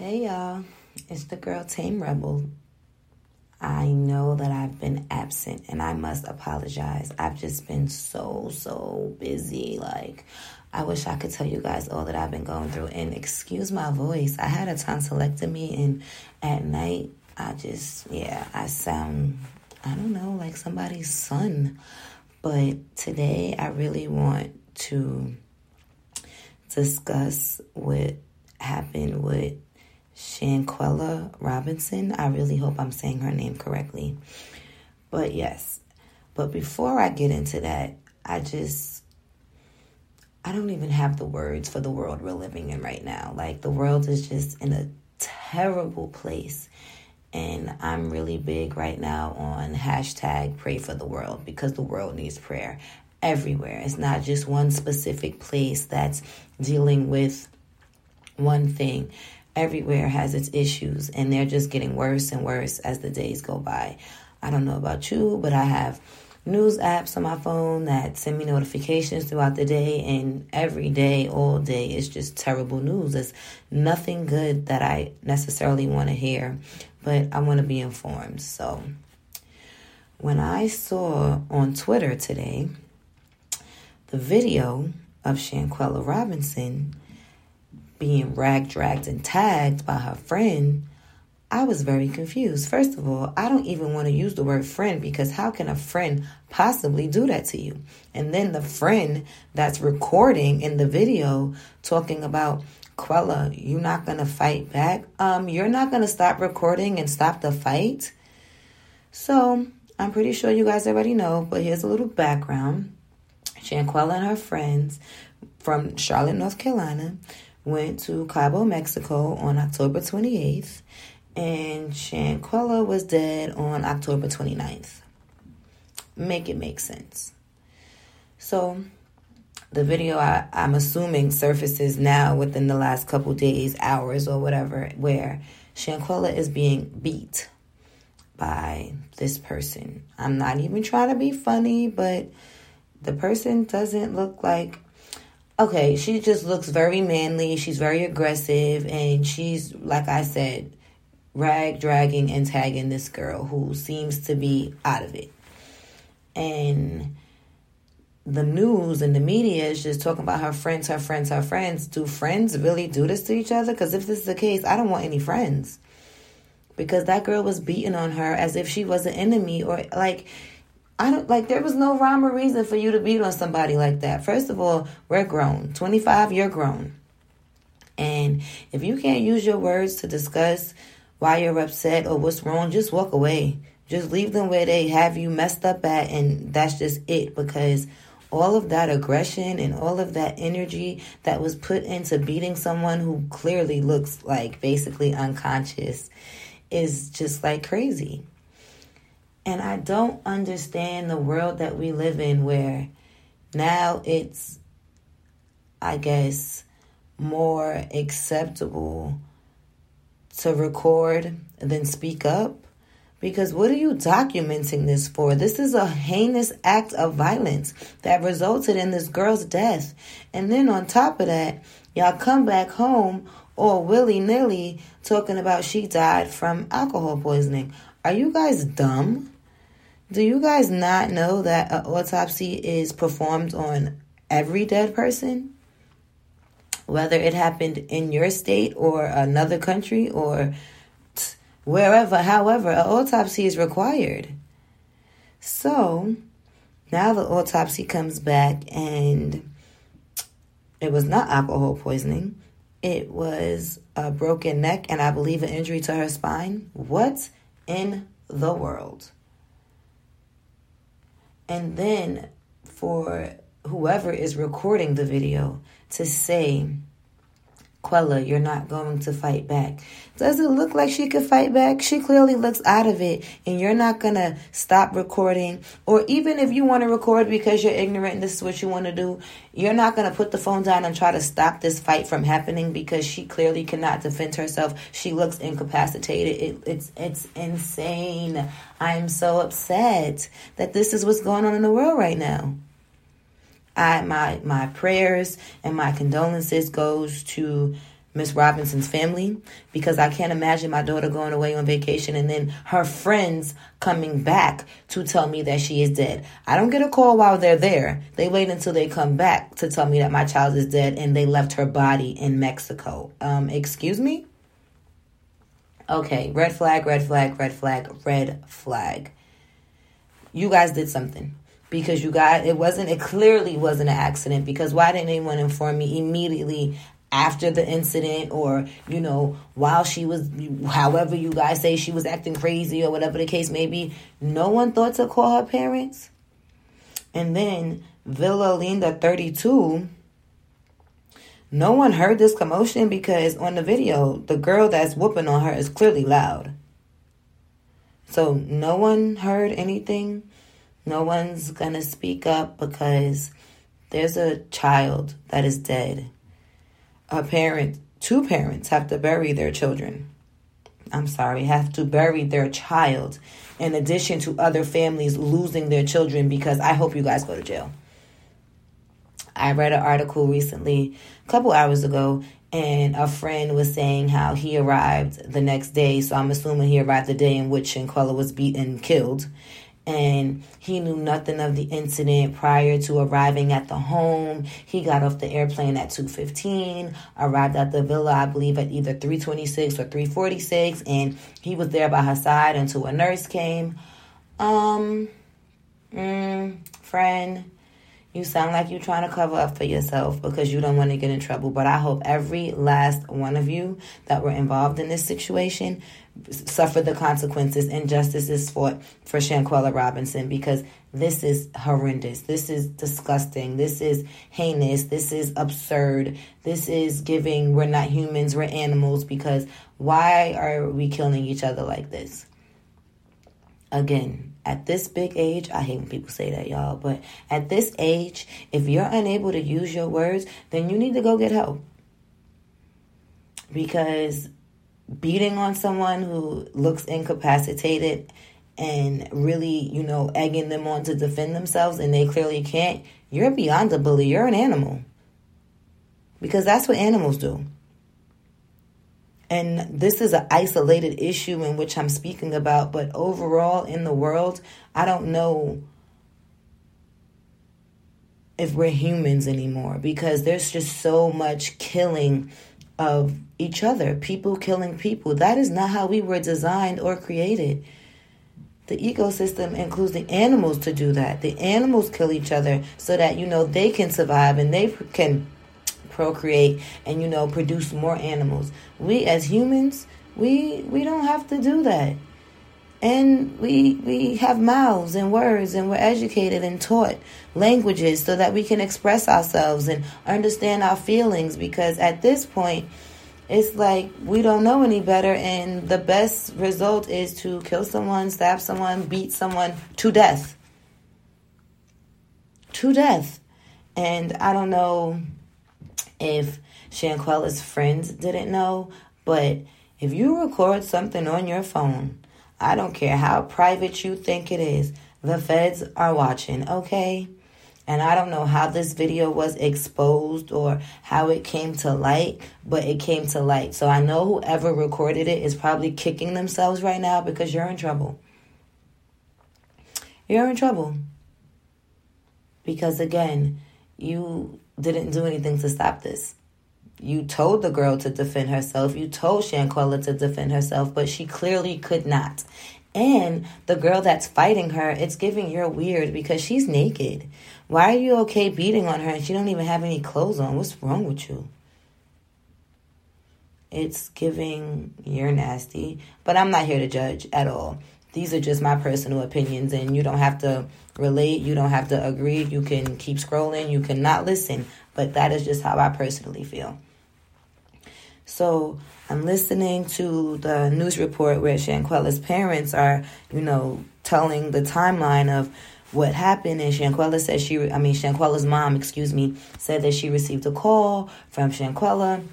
Hey y'all, it's the girl Tame Rebel. I know that I've been absent and I must apologize. I've just been so, so busy. Like, I wish I could tell you guys all that I've been going through. And excuse my voice, I had a tonsillectomy and at night, I just, yeah, I sound, I don't know, like somebody's son. But today, I really want to discuss what happened with Shanquella Robinson. I really hope I'm saying her name correctly. But yes, but before I get into that, I just, I don't even have the words for the world we're living in right now. Like, the world is just in a terrible place. And I'm really big right now on hashtag pray for the world because the world needs prayer everywhere. It's not just one specific place that's dealing with one thing everywhere has its issues and they're just getting worse and worse as the days go by. I don't know about you, but I have news apps on my phone that send me notifications throughout the day and every day all day is just terrible news. There's nothing good that I necessarily want to hear, but I want to be informed. So when I saw on Twitter today the video of Shanquella Robinson being rag dragged and tagged by her friend, I was very confused. First of all, I don't even want to use the word friend because how can a friend possibly do that to you? And then the friend that's recording in the video talking about Quella, you're not gonna fight back. Um, you're not gonna stop recording and stop the fight. So I'm pretty sure you guys already know, but here's a little background. Shanquella and her friends from Charlotte, North Carolina, went to Cabo, Mexico on October 28th, and Shanquella was dead on October 29th. Make it make sense. So, the video I, I'm assuming surfaces now within the last couple days, hours, or whatever, where Shanquella is being beat by this person. I'm not even trying to be funny, but the person doesn't look like okay, she just looks very manly. She's very aggressive, and she's like I said, rag dragging and tagging this girl who seems to be out of it. And the news and the media is just talking about her friends, her friends, her friends. Do friends really do this to each other? Because if this is the case, I don't want any friends. Because that girl was beating on her as if she was an enemy or like I don't like there was no rhyme or reason for you to beat on somebody like that. First of all, we're grown. 25, you're grown. And if you can't use your words to discuss why you're upset or what's wrong, just walk away. Just leave them where they have you messed up at and that's just it because all of that aggression and all of that energy that was put into beating someone who clearly looks like basically unconscious is just like crazy. And I don't understand the world that we live in where now it's, I guess, more acceptable to record than speak up? Because what are you documenting this for? This is a heinous act of violence that resulted in this girl's death. And then on top of that, y'all come back home all willy nilly talking about she died from alcohol poisoning. Are you guys dumb? Do you guys not know that an autopsy is performed on every dead person? Whether it happened in your state or another country or wherever, however, an autopsy is required. So now the autopsy comes back and it was not alcohol poisoning. It was a broken neck and I believe an injury to her spine. What in the world? And then for whoever is recording the video to say, Quella, you're not going to fight back. Does it look like she could fight back? She clearly looks out of it, and you're not going to stop recording. Or even if you want to record because you're ignorant and this is what you want to do, you're not going to put the phone down and try to stop this fight from happening because she clearly cannot defend herself. She looks incapacitated. It, it's, it's insane. I'm so upset that this is what's going on in the world right now. I my my prayers and my condolences goes to Miss Robinson's family because I can't imagine my daughter going away on vacation and then her friends coming back to tell me that she is dead. I don't get a call while they're there. They wait until they come back to tell me that my child is dead and they left her body in Mexico. Um, excuse me? Okay, red flag, red flag, red flag, red flag. You guys did something because you got it wasn't it clearly wasn't an accident because why didn't anyone inform me immediately after the incident or you know while she was however you guys say she was acting crazy or whatever the case may be no one thought to call her parents? And then villa linda 32 no one heard this commotion because on the video the girl that's whooping on her is clearly loud. So no one heard anything no one's going to speak up because there's a child that is dead. A parent, two parents have to bury their children. I'm sorry, have to bury their child in addition to other families losing their children because I hope you guys go to jail. I read an article recently, a couple hours ago, and a friend was saying how he arrived the next day. So I'm assuming he arrived the day in which Shanquella was beaten and killed and he knew nothing of the incident prior to arriving at the home. He got off the airplane at 2:15, arrived at the villa I believe at either 3:26 or 3:46 and he was there by her side until a nurse came. Um mm, friend, you sound like you're trying to cover up for yourself because you don't want to get in trouble. But I hope every last one of you that were involved in this situation suffer the consequences and justice is fought for Shanquella Robinson because this is horrendous. This is disgusting. This is heinous. This is absurd. This is giving we're not humans, we're animals because why are we killing each other like this? Again, at this big age, I hate when people say that, y'all, but at this age, if you're unable to use your words, then you need to go get help. Because beating on someone who looks incapacitated and really, you know, egging them on to defend themselves and they clearly can't, you're beyond a bully. You're an animal. Because that's what animals do. And this is an isolated issue in which I'm speaking about, but overall in the world, I don't know if we're humans anymore because there's just so much killing of each other, people killing people. That is not how we were designed or created. The ecosystem includes the animals to do that. The animals kill each other so that, you know, they can survive and they can procreate and you know produce more animals. We as humans, we we don't have to do that. And we we have mouths and words and we're educated and taught languages so that we can express ourselves and understand our feelings because at this point it's like we don't know any better and the best result is to kill someone, stab someone, beat someone to death. To death. And I don't know if Shanquella's friends didn't know, but if you record something on your phone, I don't care how private you think it is, the feds are watching, okay? And I don't know how this video was exposed or how it came to light, but it came to light. So I know whoever recorded it is probably kicking themselves right now because you're in trouble. You're in trouble. Because again, you didn't do anything to stop this. You told the girl to defend herself. You told Shanquella to defend herself, but she clearly could not. And the girl that's fighting her, it's giving you're weird because she's naked. Why are you okay beating on her and she don't even have any clothes on? What's wrong with you? It's giving you're nasty, but I'm not here to judge at all. These are just my personal opinions and you don't have to relate, you don't have to agree. You can keep scrolling, you cannot listen, but that is just how I personally feel. So I'm listening to the news report where Shanquella's parents are, you know, telling the timeline of what happened. And Shanquella said she, I mean, Shanquella's mom, excuse me, said that she received a call from Shanquella.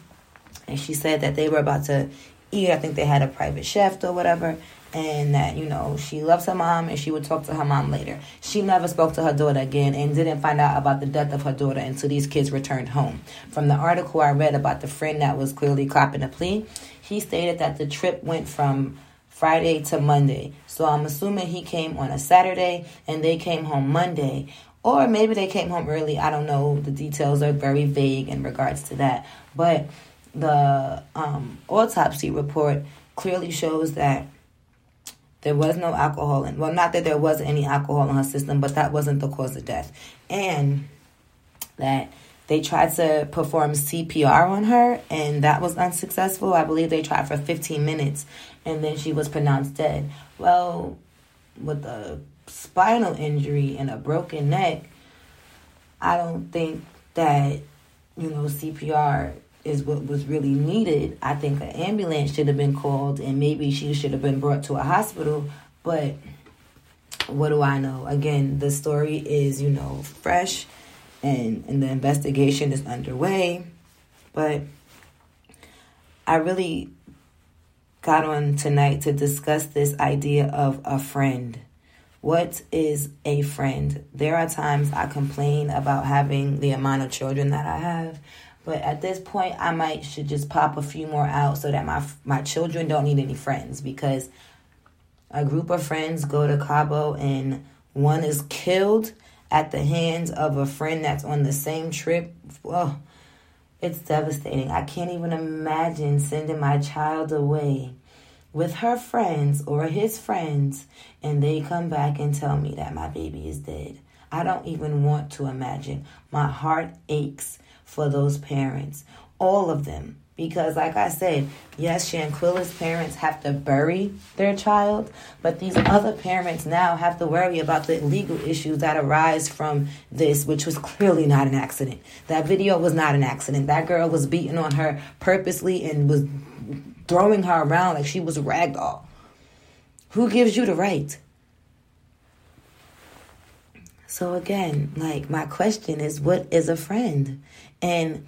And she said that they were about to eat. I think they had a private chef or whatever and that you know she loves her mom and she would talk to her mom later. She never spoke to her daughter again and didn't find out about the death of her daughter until these kids returned home. From the article I read about the friend that was clearly copping a plea, he stated that the trip went from Friday to Monday. So I'm assuming he came on a Saturday and they came home Monday. Or maybe they came home early. I don't know. The details are very vague in regards to that. But the um, autopsy report clearly shows that there was no alcohol in well, not that there was any alcohol in her system, but that wasn't the cause of death. And that they tried to perform CPR on her, and that was unsuccessful. I believe they tried for 15 minutes, and then she was pronounced dead. Well, with a spinal injury and a broken neck, I don't think that, you know, CPR is what was really needed. I think an ambulance should have been called and maybe she should have been brought to a hospital. But what do I know? Again, the story is, you know, fresh and, and the investigation is underway. But I really got on tonight to discuss this idea of a friend. What is a friend? There are times I complain about having the amount of children that I have. But at this point, I might should just pop a few more out so that my my children don't need any friends because a group of friends go to Cabo and one is killed at the hands of a friend that's on the same trip. Well, it's devastating. I can't even imagine sending my child away with her friends or his friends and they come back and tell me that my baby is dead. I don't even want to imagine. My heart aches for those parents, all of them. Because, like I said, yes, Shanquella's parents have to bury their child, but these other parents now have to worry about the legal issues that arise from this, which was clearly not an accident. That video was not an accident. That girl was beaten on her purposely and was throwing her around like she was a rag doll. Who gives you the right? So, again, like, my question is what is a friend? And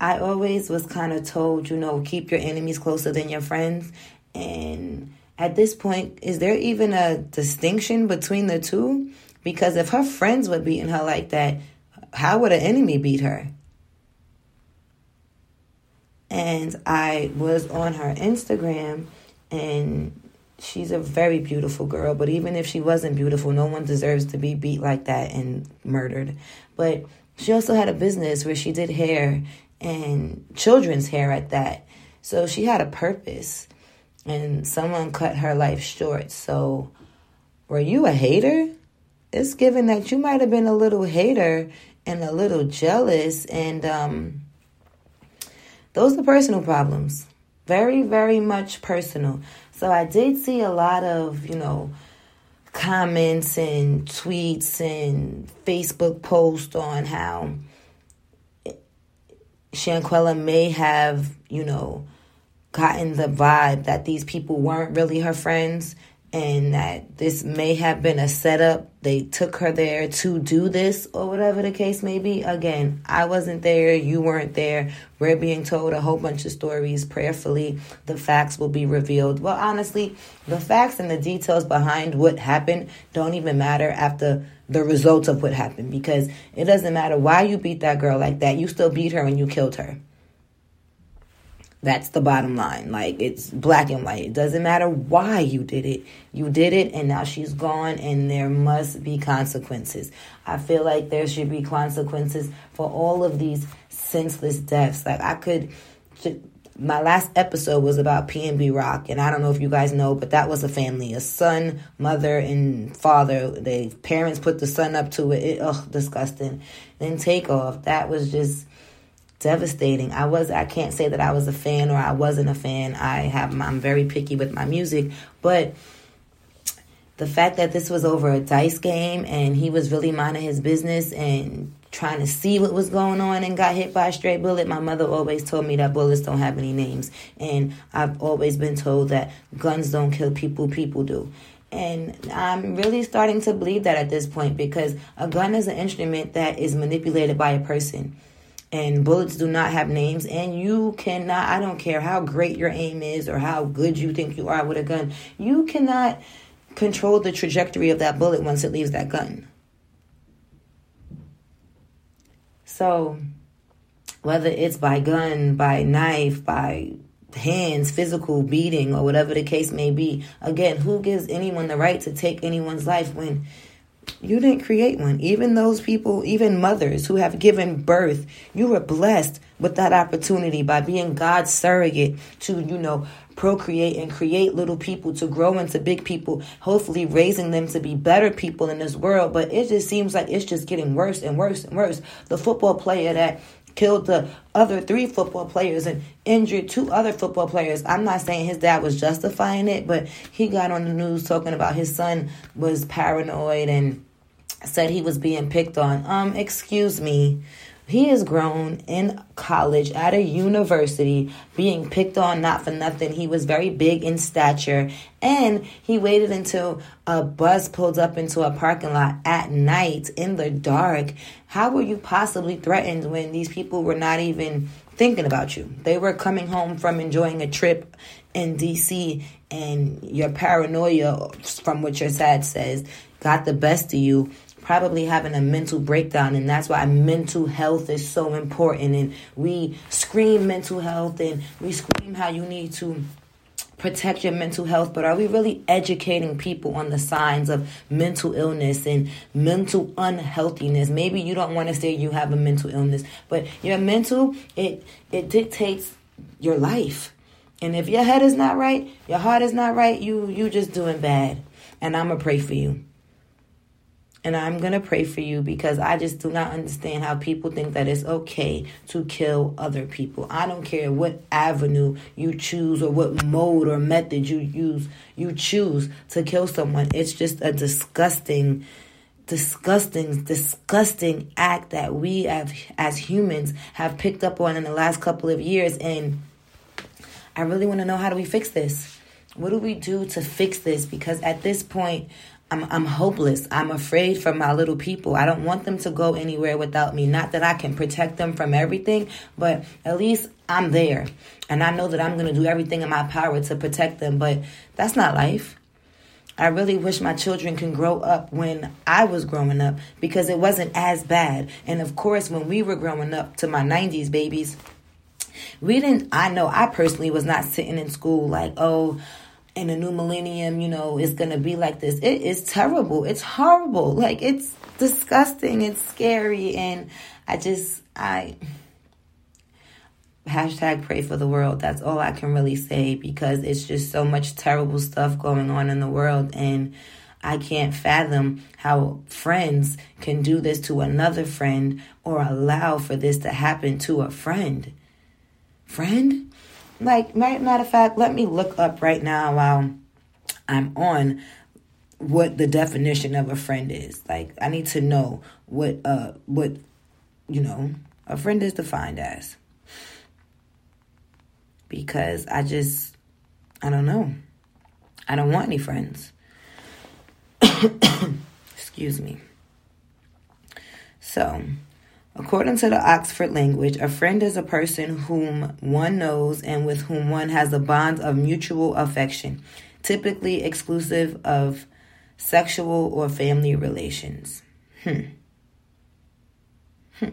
I always was kind of told, you know, keep your enemies closer than your friends. And at this point, is there even a distinction between the two? Because if her friends were beating her like that, how would an enemy beat her? And I was on her Instagram, and she's a very beautiful girl. But even if she wasn't beautiful, no one deserves to be beat like that and murdered. But she also had a business where she did hair and children's hair at that. So she had a purpose. And someone cut her life short. So were you a hater? It's given that you might have been a little hater and a little jealous and um those are personal problems. Very, very much personal. So I did see a lot of, you know, comments and tweets and Facebook posts on how Shanquella may have, you know, gotten the vibe that these people weren't really her friends and that this may have been a setup. They took her there to do this or whatever the case may be. Again, I wasn't there, you weren't there. We're being told a whole bunch of stories. Prayerfully, the facts will be revealed. Well, honestly, the facts and the details behind what happened don't even matter after the results of what happened because it doesn't matter why you beat that girl like that. You still beat her and you killed her. That's the bottom line. Like it's black and white. It doesn't matter why you did it. You did it and now she's gone and there must be consequences. I feel like there should be consequences for all of these senseless deaths. Like I could my last episode was about PNB Rock and I don't know if you guys know, but that was a family, a son, mother and father. They parents put the son up to it. it ugh, disgusting. Then Takeoff. That was just devastating. I was I can't say that I was a fan or I wasn't a fan. I have I'm very picky with my music, but the fact that this was over a dice game and he was really minding his business and trying to see what was going on and got hit by a stray bullet. My mother always told me that bullets don't have any names. And I've always been told that guns don't kill people, people do. And I'm really starting to believe that at this point because a gun is an instrument that is manipulated by a person and bullets do not have names and you cannot i don't care how great your aim is or how good you think you are with a gun you cannot control the trajectory of that bullet once it leaves that gun. So whether it's by gun by knife by hands physical beating or whatever the case may be again who gives anyone the right to take anyone's life when you didn't create one. Even those people, even mothers who have given birth, you were blessed with that opportunity by being God's surrogate to, you know, procreate and create little people to grow into big people, hopefully raising them to be better people in this world. But it just seems like it's just getting worse and worse and worse. The football player that killed the other three football players and injured two other football players. I'm not saying his dad was justifying it, but he got on the news talking about his son was paranoid and said he was being picked on. Um, excuse me. He is grown in college at a university, being picked on not for nothing. He was very big in stature, and he waited until a bus pulled up into a parking lot at night in the dark. How were you possibly threatened when these people were not even thinking about you? They were coming home from enjoying a trip in DC, and your paranoia, from what your sad says, got the best of you probably having a mental breakdown and that's why mental health is so important and we scream mental health and we scream how you need to protect your mental health, but are we really educating people on the signs of mental illness and mental unhealthiness? Maybe you don't want to say you have a mental illness, but your mental it it dictates your life. And if your head is not right, your heart is not right, you you just doing bad. And I'm gonna pray for you. And I'm going to pray for you because I just do not understand how people think that it's okay to kill other people. I don't care what avenue you choose or what mode or method you use, you choose to kill someone. It's just a disgusting disgusting disgusting act that we have as humans have picked up on in the last couple of years and I really want to know how do we fix this? What do we do to fix this because at this point I'm, I'm hopeless. I'm afraid for my little people. I don't want them to go anywhere without me. Not that I can protect them from everything, but at least I'm there. And I know that I'm going to do everything in my power to protect them, but that's not life. I really wish my children can grow up when I was growing up because it wasn't as bad. And of course, when we were growing up to my 90s babies, we didn't, I know I personally was not sitting in school like, oh, in a new millennium, you know, it's going to be like this. It is terrible. It's horrible. Like, it's disgusting. It's scary. And I just, I, hashtag pray for the world. That's all I can really say because it's just so much terrible stuff going on in the world. And I can't fathom how friends can do this to another friend or allow for this to happen to a friend. Friend? Like, matter of fact, let me look up right now while I'm on what the definition of a friend is. Like, I need to know what, uh, what, you know, a friend is defined as. Because I just, I don't know. I don't want any friends. Excuse me. So, according to the Oxford language, a friend is a person whom one knows and with whom one has a bond of mutual affection, typically exclusive of sexual or family relations. Hmm. Hmm.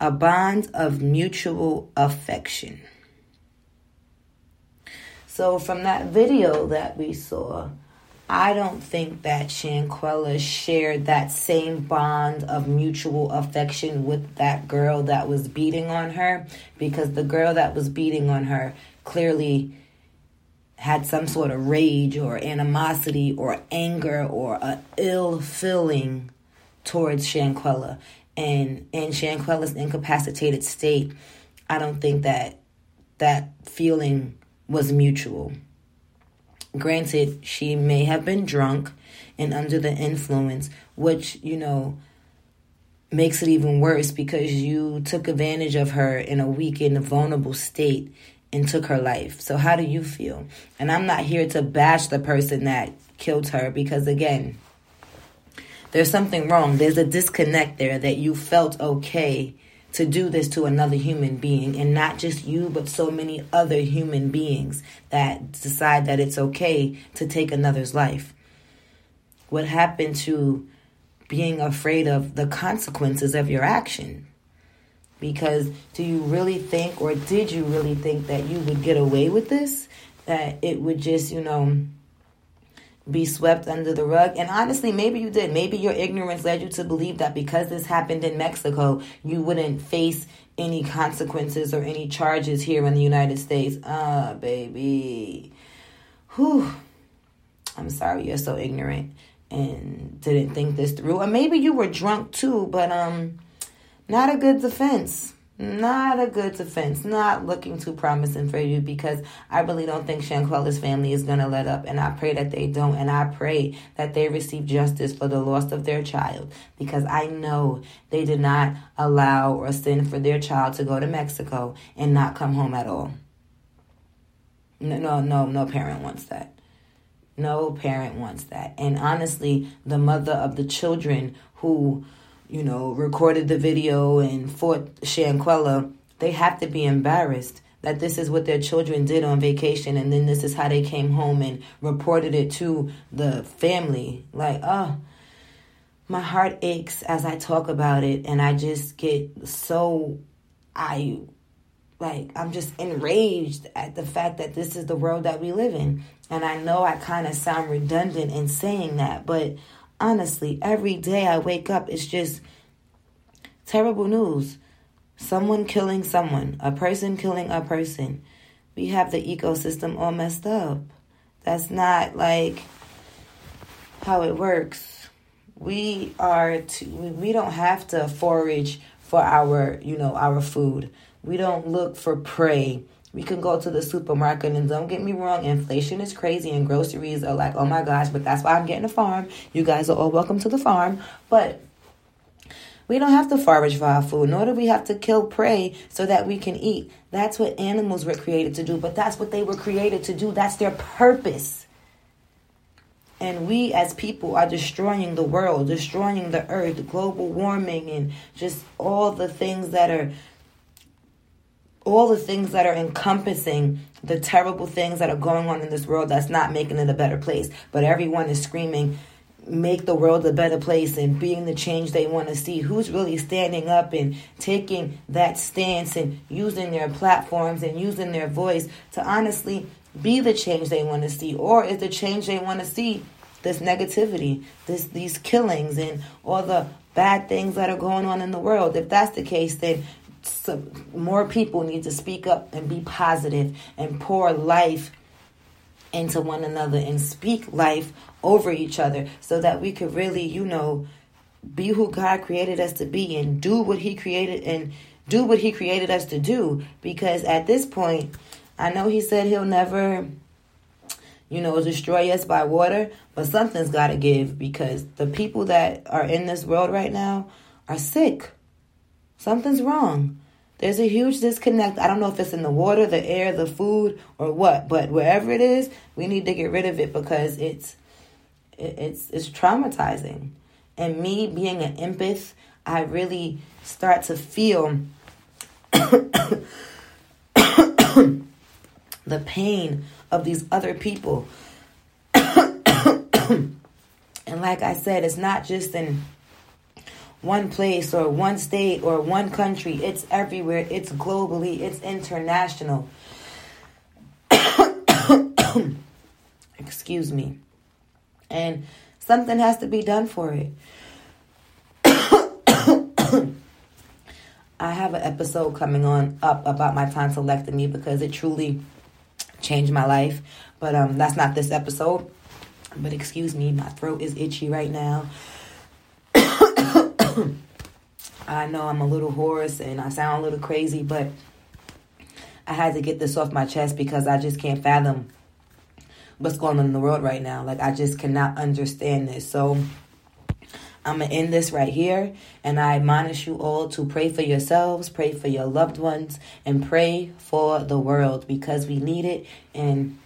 A bond of mutual affection. So, from that video that we saw, I don't think that Shanquella shared that same bond of mutual affection with that girl that was beating on her because the girl that was beating on her clearly had some sort of rage or animosity or anger or a ill feeling towards Shanquella. And in Shanquella's incapacitated state, I don't think that that feeling was mutual. Granted, she may have been drunk and under the influence, which, you know, makes it even worse because you took advantage of her in a weak and vulnerable state and took her life. So, how do you feel? And I'm not here to bash the person that killed her because, again, there's something wrong. There's a disconnect there that you felt okay to do this to another human being and not just you but so many other human beings that decide that it's okay to take another's life. What happened to being afraid of the consequences of your action? Because do you really think or did you really think that you would get away with this? That it would just you know be swept under the rug. And honestly, maybe you did. Maybe your ignorance led you to believe that because this happened in Mexico, you wouldn't face any consequences or any charges here in the United States. Ah, uh, baby. Whew. I'm sorry you're so ignorant and didn't think this through. Or maybe you were drunk too, but um not a good defense not a good defense. Not looking too promising for you because I really don't think Shanquella's family is going to let up. And I pray that they don't. And I pray that they receive justice for the loss of their child because I know they did not allow or send for their child to go to Mexico and not come home at all. No, no, no, no parent wants that. No parent wants that. And honestly, the mother of the children who you know, recorded the video and fought Shanquella, they have to be embarrassed that this is what their children did on vacation and then this is how they came home and reported it to the family. Like, oh, my heart aches as I talk about it and I just get so I like I'm just enraged at the fact that this is the world that we live in. And I know I kind of sound redundant in saying that, but honestly, every day I wake up, it's just terrible news. Someone killing someone, a person killing a person. We have the ecosystem all messed up. That's not like how it works. We are to, we don't have to forage for our, you know, our food. We don't look for prey we can go to the supermarket and don't get me wrong, inflation is crazy and groceries are like, oh my gosh, but that's why I'm getting a farm. You guys are all welcome to the farm. But we don't have to forage for our food, nor do we have to kill prey so that we can eat. That's what animals were created to do, but that's what they were created to do. That's their purpose. And we as people are destroying the world, destroying the earth, global warming, and just all the things that are all the things that are encompassing the terrible things that are going on in this world that's not making it a better place. But everyone is screaming, make the world a better place and being the change they want to see. Who's really standing up and taking that stance and using their platforms and using their voice to honestly be the change they want to see? Or is the change they want to see this negativity, this these killings and all the bad things that are going on in the world? If that's the case, then so more people need to speak up and be positive and pour life into one another and speak life over each other so that we could really, you know, be who God created us to be and do what he created and do what he created us to do because at this point I know he said he'll never you know destroy us by water, but something's got to give because the people that are in this world right now are sick. Something's wrong. There's a huge disconnect. I don't know if it's in the water, the air, the food, or what, but wherever it is, we need to get rid of it because it's it's it's traumatizing. And me being an empath, I really start to feel the pain of these other people. and like I said, it's not just in one place or one state or one country. It's everywhere. It's globally. It's international. Excuse me. And something has to be done for it. I have an episode coming on up about my tonsillectomy because it truly changed my life. But um, that's not this episode. But excuse me, my throat is itchy right now. I know I'm a little hoarse and I sound a little crazy, but I had to get this off my chest because I just can't fathom what's going on in the world right now. Like, I just cannot understand this. So, I'm going to end this right here. And I admonish you all to pray for yourselves, pray for your loved ones, and pray for the world because we need it. And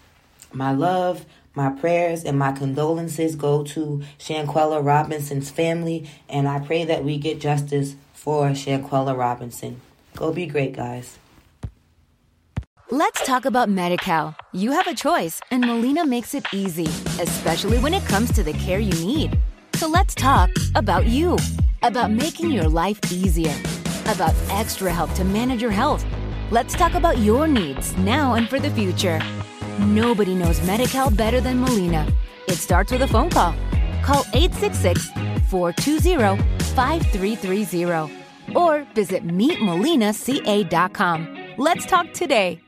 my love, my prayers, and my condolences go to Shanquella Robinson's family. And I pray that we get justice for Shanquella Robinson. Go be great, guys. Let's talk about MediCal. You have a choice, and Molina makes it easy, especially when it comes to the care you need. So let's talk about you, about making your life easier, about extra help to manage your health. Let's talk about your needs now and for the future. Nobody knows MediCal better than Molina. It starts with a phone call. Call 866 420 5330 or visit meetmolinaca.com. Let's talk today.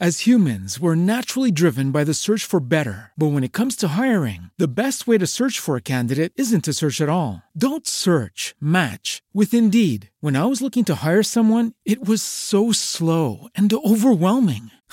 As humans, we're naturally driven by the search for better. But when it comes to hiring, the best way to search for a candidate isn't to search at all. Don't search, match with Indeed. When I was looking to hire someone, it was so slow and overwhelming.